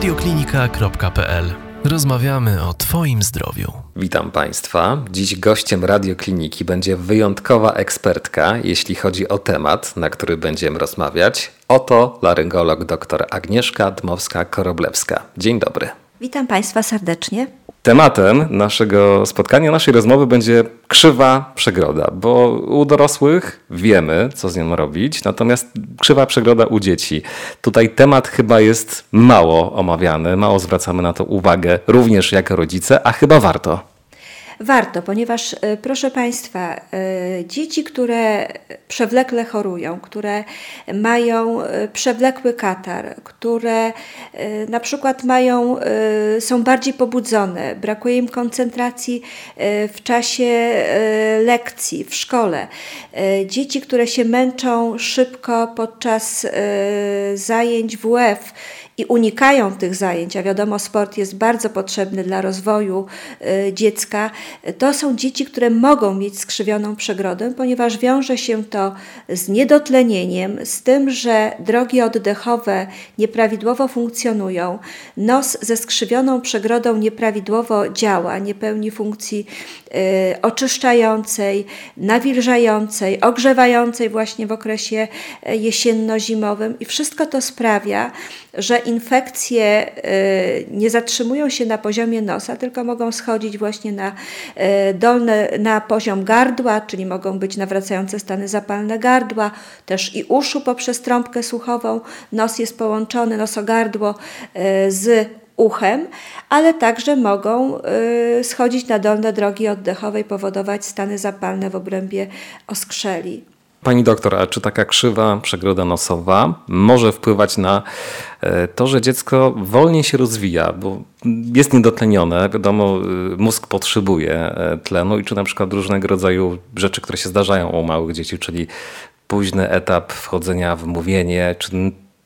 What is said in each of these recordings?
radioklinika.pl. Rozmawiamy o Twoim zdrowiu. Witam Państwa. Dziś gościem radiokliniki będzie wyjątkowa ekspertka, jeśli chodzi o temat, na który będziemy rozmawiać. Oto laryngolog dr Agnieszka Dmowska-Koroblewska. Dzień dobry. Witam Państwa serdecznie. Tematem naszego spotkania, naszej rozmowy będzie krzywa przegroda, bo u dorosłych wiemy, co z nią robić, natomiast krzywa przegroda u dzieci. Tutaj temat chyba jest mało omawiany, mało zwracamy na to uwagę, również jako rodzice, a chyba warto. Warto, ponieważ e, proszę Państwa, e, dzieci, które przewlekle chorują, które mają e, przewlekły katar, które na przykład mają, są bardziej pobudzone, brakuje im koncentracji w czasie lekcji w szkole, dzieci, które się męczą szybko podczas zajęć WF i unikają tych zajęć, a wiadomo, sport jest bardzo potrzebny dla rozwoju y, dziecka, to są dzieci, które mogą mieć skrzywioną przegrodę, ponieważ wiąże się to z niedotlenieniem, z tym, że drogi oddechowe nieprawidłowo funkcjonują, nos ze skrzywioną przegrodą nieprawidłowo działa, nie pełni funkcji y, oczyszczającej, nawilżającej, ogrzewającej właśnie w okresie y, jesienno-zimowym. I wszystko to sprawia, że infekcje y, nie zatrzymują się na poziomie nosa, tylko mogą schodzić właśnie na y, dolny, na poziom gardła, czyli mogą być nawracające stany zapalne gardła, też i uszu poprzez trąbkę słuchową. Nos jest połączony, nosogardło y, z uchem, ale także mogą schodzić na dolne drogi oddechowe i powodować stany zapalne w obrębie oskrzeli. Pani doktor, a czy taka krzywa przegroda nosowa może wpływać na e, to, że dziecko wolniej się rozwija, bo jest niedotlenione, wiadomo, e, mózg potrzebuje e, tlenu i czy na przykład różnego rodzaju rzeczy, które się zdarzają u małych dzieci, czyli późny etap wchodzenia w mówienie, czy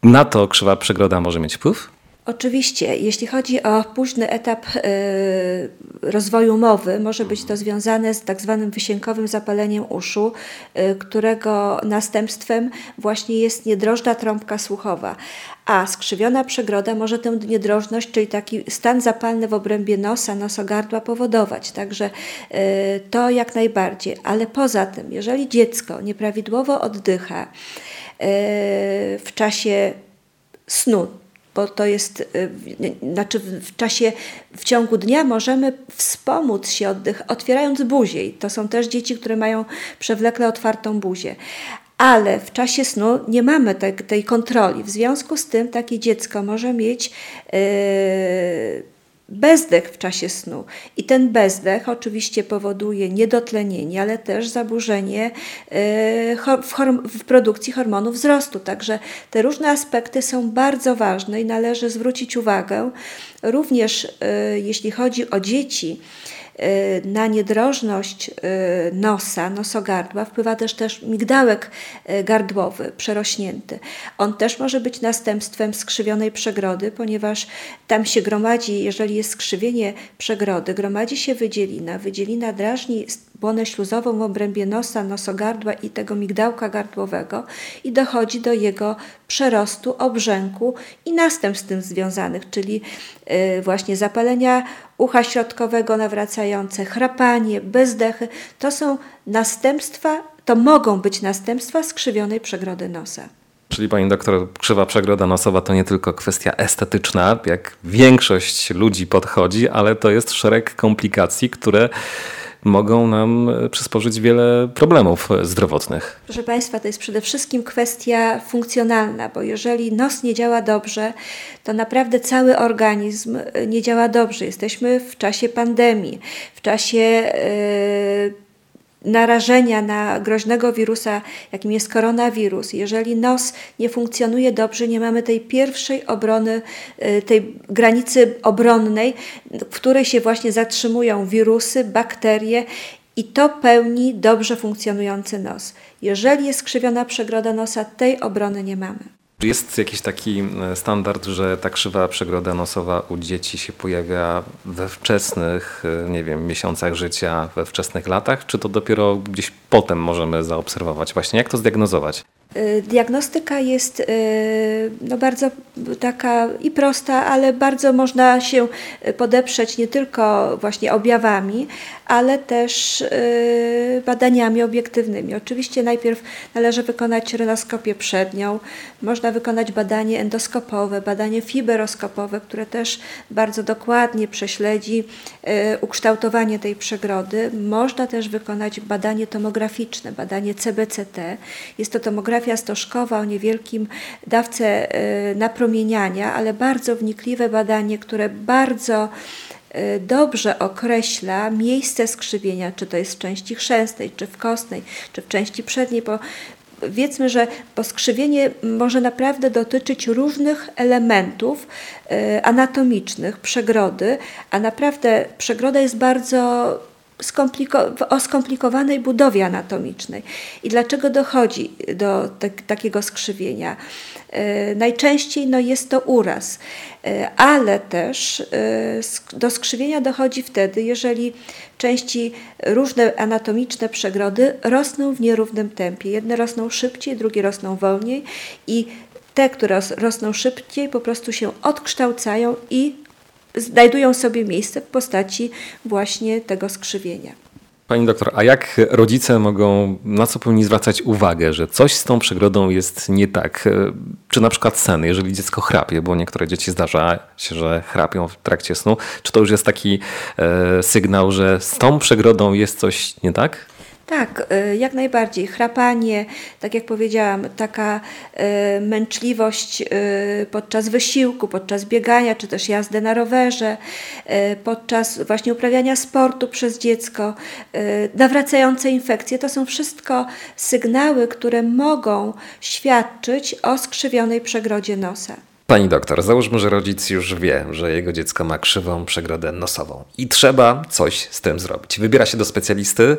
na to krzywa przegroda może mieć wpływ? Oczywiście, jeśli chodzi o późny etap y, rozwoju mowy, może być to związane z tak zwanym wysiękowym zapaleniem uszu, y, którego następstwem właśnie jest niedrożna trąbka słuchowa. A skrzywiona przegroda może tę niedrożność, czyli taki stan zapalny w obrębie nosa, nosogardła powodować. Także y, to jak najbardziej. Ale poza tym, jeżeli dziecko nieprawidłowo oddycha w czasie snu, bo to jest, y, znaczy w czasie, w ciągu dnia możemy wspomóc się oddech, otwierając buzię. I to są też dzieci, które mają przewlekle otwartą buzię. Ale w czasie snu nie mamy te, tej kontroli. W związku z tym takie dziecko może mieć yy, bezdech w czasie snu. I ten bezdech oczywiście powoduje niedotlenienie, ale też zaburzenie e, w, produkcji hormonu wzrostu. Także te różne aspekty są bardzo ważne i należy zwrócić uwagę również e, jeśli chodzi o dzieci na niedrożność y, nosa, nosogardła wpływa też, też migdałek y, gardłowy, przerośnięty. On też może być następstwem skrzywionej przegrody, ponieważ tam się gromadzi, jeżeli jest skrzywienie przegrody, gromadzi się wydzielina. Wydzielina drażni błonę śluzową w obrębie nosa, nosogardła i tego migdałka gardłowego i dochodzi do jego przerostu, obrzęku i następstw z tym związanych, czyli właśnie zapalenia ucha środkowego nawracające, chrapanie, bezdechy, to są następstwa, to mogą być następstwa skrzywionej przegrody nosa. Czyli pani doktor, krzywa przegroda nosowa to nie tylko kwestia estetyczna, jak większość ludzi podchodzi, ale to jest szereg komplikacji, które mogą nam e, przysporzyć wiele problemów zdrowotnych. Proszę Państwa, to jest przede wszystkim kwestia funkcjonalna, bo jeżeli nos nie działa dobrze, to naprawdę cały organizm e, nie działa dobrze. Jesteśmy w czasie pandemii, w czasie. Yy, narażenia na groźnego wirusa, jakim jest koronawirus, jeżeli nos nie funkcjonuje dobrze, nie mamy tej pierwszej obrony, y, tej granicy obronnej, w której się właśnie zatrzymują wirusy, bakterie i to pełni dobrze funkcjonujący nos. Jeżeli jest skrzywiona przegroda nosa, tej obrony nie mamy. Czy jest jakiś taki e, standard, że ta krzywa przegroda nosowa u dzieci się pojawia we wczesnych, e, nie wiem, miesiącach życia, we wczesnych latach, czy to dopiero gdzieś potem możemy zaobserwować? Właśnie jak to zdiagnozować? Y, diagnostyka jest no, bardzo taka i prosta, ale bardzo można się podeprzeć nie tylko właśnie objawami, ale też badaniami obiektywnymi. Oczywiście najpierw należy wykonać renoskopię przednią, można wykonać badanie endoskopowe, badanie fiberoskopowe, które też bardzo dokładnie prześledzi ukształtowanie tej przegrody. Można też wykonać badanie tomograficzne, badanie CBCT. Jest to tomografia tomografia stożkowa o niewielkim dawce e, napromieniania, ale bardzo wnikliwe badanie, które bardzo e, dobrze określa miejsce skrzywienia, czy to jest w części chrzęstnej, czy w kostnej, czy w części przedniej, bo wiedzmy, że poskrzywienie może naprawdę dotyczyć różnych elementów e, anatomicznych przegrody, a naprawdę przegroda jest bardzo o skomplikowanej budowie anatomicznej. I dlaczego dochodzi do te takiego skrzywienia? E, najczęściej no, jest to uraz, e, ale też e, do skrzywienia dochodzi wtedy, jeżeli części różne anatomiczne przegrody rosną w nierównym tempie. Jedne rosną szybciej, drugie rosną wolniej i te, które rosną szybciej, po prostu się odkształcają i znajdują sobie miejsce w postaci właśnie tego skrzywienia. Pani doktor, a jak rodzice mogą, na co powinni zwracać uwagę, że coś z tą przegrodą jest nie tak? Czy na przykład sen, jeżeli dziecko chrapie, bo niektóre dzieci zdarza się, że chrapią w trakcie snu, czy to już jest taki e, sygnał, że z tą przegrodą jest coś nie tak? Tak, y, jak najbardziej. Chrapanie, tak jak powiedziałam, taka y, męczliwość y, podczas wysiłku, podczas biegania, czy też jazdy na rowerze, podczas właśnie uprawiania sportu przez dziecko, nawracające infekcje, to są wszystko sygnały, które mogą świadczyć o skrzywionej przegrodzie nosa. Pani doktor, załóżmy, że rodzic już wie, że jego dziecko ma krzywą przegrodę nosową i trzeba coś z tym zrobić. Wybiera się do specjalisty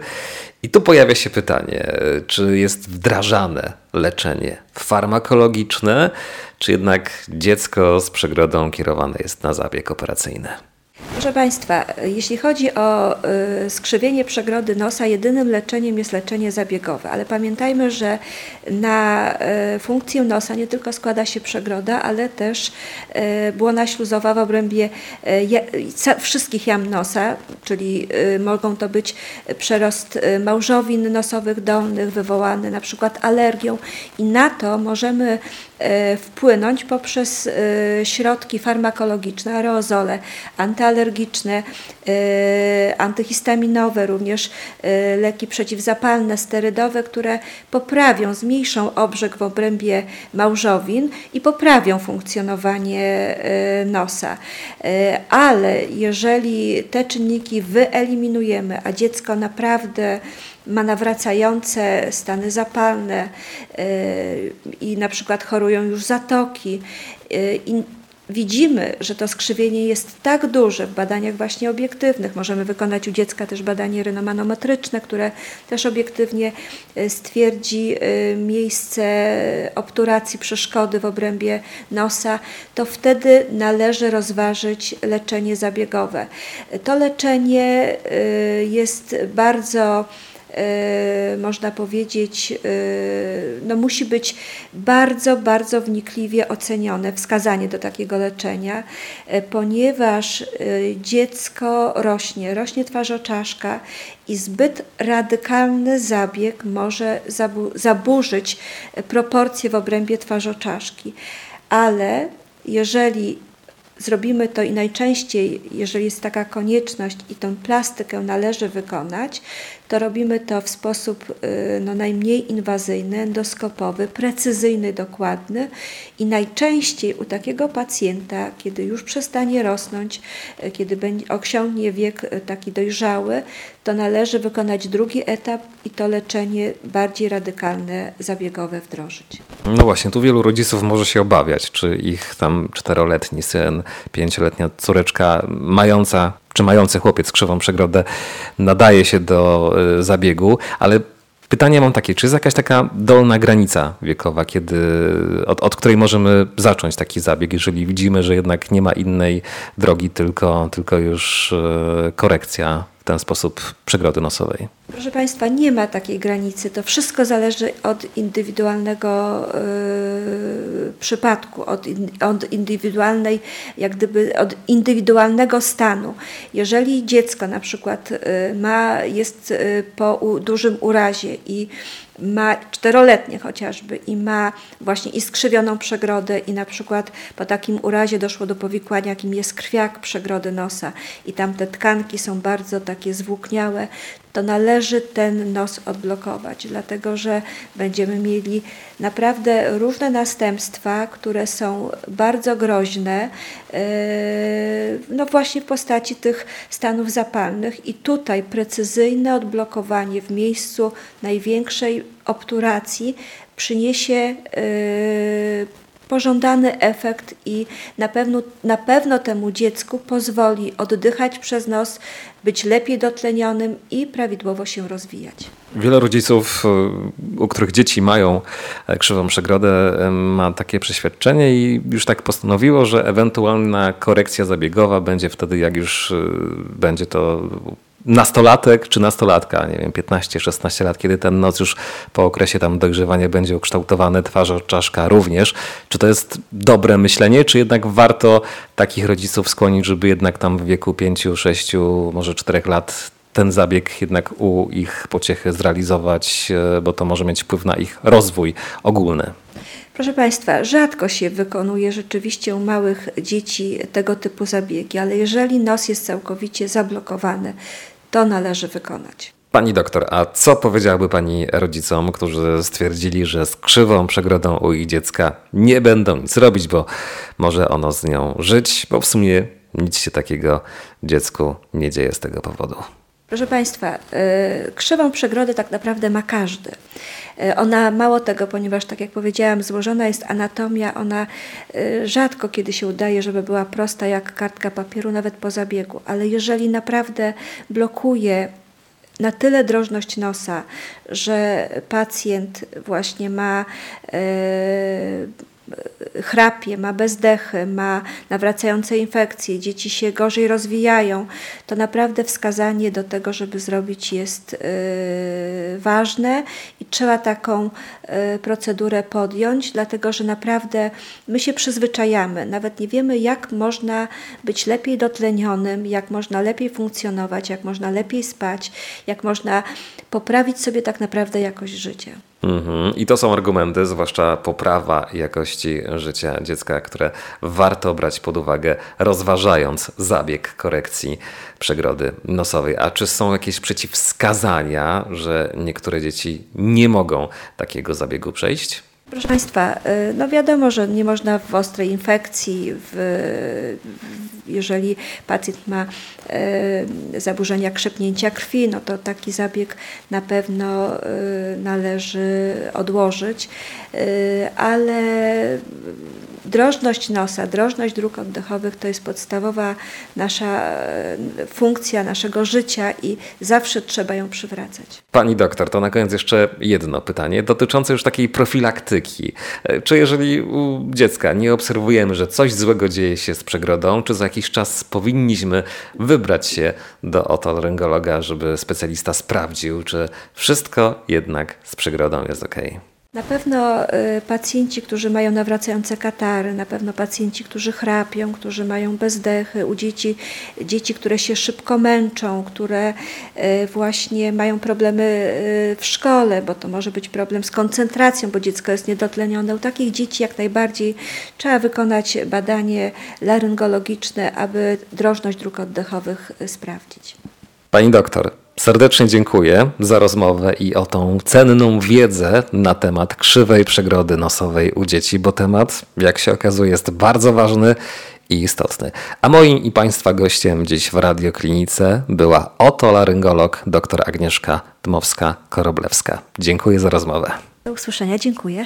i tu pojawia się pytanie, czy jest wdrażane leczenie farmakologiczne, czy jednak dziecko z przegrodą kierowane jest na zabieg operacyjny. Proszę Państwa, jeśli chodzi o y, skrzywienie przegrody nosa, jedynym leczeniem jest leczenie zabiegowe, ale pamiętajmy, że na y, funkcję nosa nie tylko składa się przegroda, ale też y, błona śluzowa w obrębie wszystkich jam nosa, czyli mogą to być przerost małżowin nosowych dolnych wywołany na przykład alergią. I na to możemy wpłynąć poprzez e, środki farmakologiczne, aerozole, antyalergiczne, e, antyhistaminowe, również leki przeciwzapalne, sterydowe, które poprawią, zmniejszą obrzeg w obrębie małżowin i poprawią funkcjonowanie nosa. Ale jeżeli te czynniki wyeliminujemy, a dziecko naprawdę ma nawracające stany zapalne y, i na przykład chorują już zatoki. Y, I widzimy, że to skrzywienie jest tak duże w badaniach właśnie obiektywnych. Możemy wykonać u dziecka też badanie renomanometryczne, które też obiektywnie y, stwierdzi miejsce obturacji przeszkody w obrębie nosa, to wtedy należy rozważyć leczenie zabiegowe. To leczenie jest bardzo można powiedzieć, e, no musi być bardzo, bardzo wnikliwie ocenione wskazanie do takiego leczenia, e, ponieważ dziecko rośnie, rośnie twarzoczaszka i zbyt radykalny zabieg może zaburzyć proporcje w obrębie twarzoczaszki. Ale jeżeli zrobimy to i najczęściej, jeżeli jest taka konieczność i tą plastykę należy wykonać, to robimy to w sposób y, no, najmniej inwazyjny, endoskopowy, precyzyjny, dokładny i najczęściej u takiego pacjenta, kiedy już przestanie rosnąć, y, kiedy osiągnie wiek y, taki dojrzały, to należy wykonać drugi etap i to leczenie bardziej radykalne, zabiegowe wdrożyć. No właśnie, tu wielu rodziców może się obawiać, czy ich tam czteroletni syn, pięcioletnia córeczka mająca czy mający chłopiec krzywą przegrodę nadaje się do e, zabiegu, ale Pytanie mam takie, czy jest jakaś taka dolna granica wiekowa, kiedy, od, od, której możemy zacząć taki zabieg, jeżeli widzimy, że jednak nie ma innej drogi, tylko, tylko już e, korekcja w ten sposób przegrody nosowej? Proszę Państwa, nie ma takiej granicy. To wszystko zależy od indywidualnego yy, przypadku, od, od, indywidualnej, jak gdyby od indywidualnego stanu. Jeżeli dziecko na przykład yy, ma, jest yy, po u, dużym urazie i ma czteroletnie chociażby i ma właśnie i skrzywioną przegrodę i na przykład po takim urazie doszło do powikłania, jakim jest krwiak przegrody nosa i tam te tkanki są bardzo takie zwłókniałe, to należy ten nos odblokować, dlatego że będziemy mieli naprawdę różne następstwa, które są bardzo groźne, yy, no właśnie w postaci tych stanów zapalnych. I tutaj precyzyjne odblokowanie w miejscu największej obturacji przyniesie yy, pożądany efekt i na pewno, na pewno temu dziecku pozwoli oddychać przez nos, być lepiej dotlenionym i prawidłowo się rozwijać. Wiele rodziców, y, u których dzieci mają e, krzywą przegrodę, e, ma takie przeświadczenie i już tak postanowiło, że ewentualna korekcja zabiegowa będzie wtedy, jak już będzie to nastolatek czy nastolatka, nie wiem, 15-16 lat, kiedy ten nos już po okresie tam dojrzewania będzie ukształtowany, twarz czaszka również. Czy to jest dobre myślenie, czy jednak warto takich rodziców skłonić, żeby jednak tam w wieku 5, 6, może 4 lat ten zabieg jednak u ich pociechy zrealizować, e, bo to może mieć wpływ na ich rozwój ogólny? Proszę Państwa, rzadko się wykonuje rzeczywiście u małych dzieci tego typu zabiegi, ale jeżeli nos jest całkowicie zablokowany, to należy wykonać. Pani doktor, a co powiedziałaby Pani rodzicom, którzy stwierdzili, że z krzywą przegrodą u ich dziecka nie będą nic robić, bo może ono z nią żyć, bo w sumie nic się takiego dziecku nie dzieje z tego powodu? Proszę Państwa, y, krzywą przegrody tak naprawdę ma każdy. Y, ona mało tego, ponieważ tak jak powiedziałam, złożona jest anatomia, ona y, rzadko kiedy się udaje, żeby była prosta jak kartka papieru, nawet po zabiegu, ale jeżeli naprawdę blokuje na tyle drożność nosa, że pacjent właśnie ma chrapie, ma bezdechy, ma nawracające infekcje, dzieci się gorzej rozwijają, to naprawdę wskazanie do tego, żeby zrobić jest yy, ważne i trzeba taką yy, procedurę podjąć, dlatego że naprawdę my się przyzwyczajamy, nawet nie wiemy jak można być lepiej dotlenionym, jak można lepiej funkcjonować, jak można lepiej spać, jak można poprawić sobie tak naprawdę jakość życia. Mhm. I to są argumenty, zwłaszcza poprawa jakości życia dziecka, które warto brać pod uwagę, rozważając zabieg korekcji przegrody nosowej. A czy są jakieś przeciwwskazania, że niektóre dzieci nie mogą takiego zabiegu przejść? Proszę Państwa, y, no wiadomo, że nie można w ostrej infekcji, w, jeżeli pacjent ma y, zaburzenia krzepnięcia krwi, no to taki zabieg na pewno y, należy odłożyć, ale drożność nosa, drożność dróg oddechowych to jest podstawowa nasza funkcja naszego życia i zawsze trzeba ją przywracać. Pani doktor, to na koniec jeszcze jedno pytanie dotyczące już takiej profilaktyki. E, czy jeżeli u dziecka nie obserwujemy, że coś złego dzieje się z przegrodą, czy za jakiś czas powinniśmy wybrać się do otoryngologa, żeby specjalista sprawdził, czy wszystko jednak z przegrodą jest ok? Na pewno y, pacjenci, którzy mają nawracające katary, na pewno pacjenci, którzy chrapią, którzy mają bezdechy, u dzieci, dzieci, które się szybko męczą, które y, właśnie mają problemy y, w szkole, bo to może być problem z koncentracją, bo dziecko jest niedotlenione. U takich dzieci jak najbardziej trzeba wykonać badanie laryngologiczne, aby drożność dróg oddechowych sprawdzić. Pani doktor, Serdecznie dziękuję za rozmowę i o tą cenną wiedzę na temat krzywej przegrody nosowej u dzieci, bo temat, jak się okazuje, jest bardzo ważny i istotny. A moim i Państwa gościem dziś w radioklinice była otolaryngolog dr Agnieszka Dmowska-Koroblewska. Dziękuję za rozmowę. Do usłyszenia, dziękuję.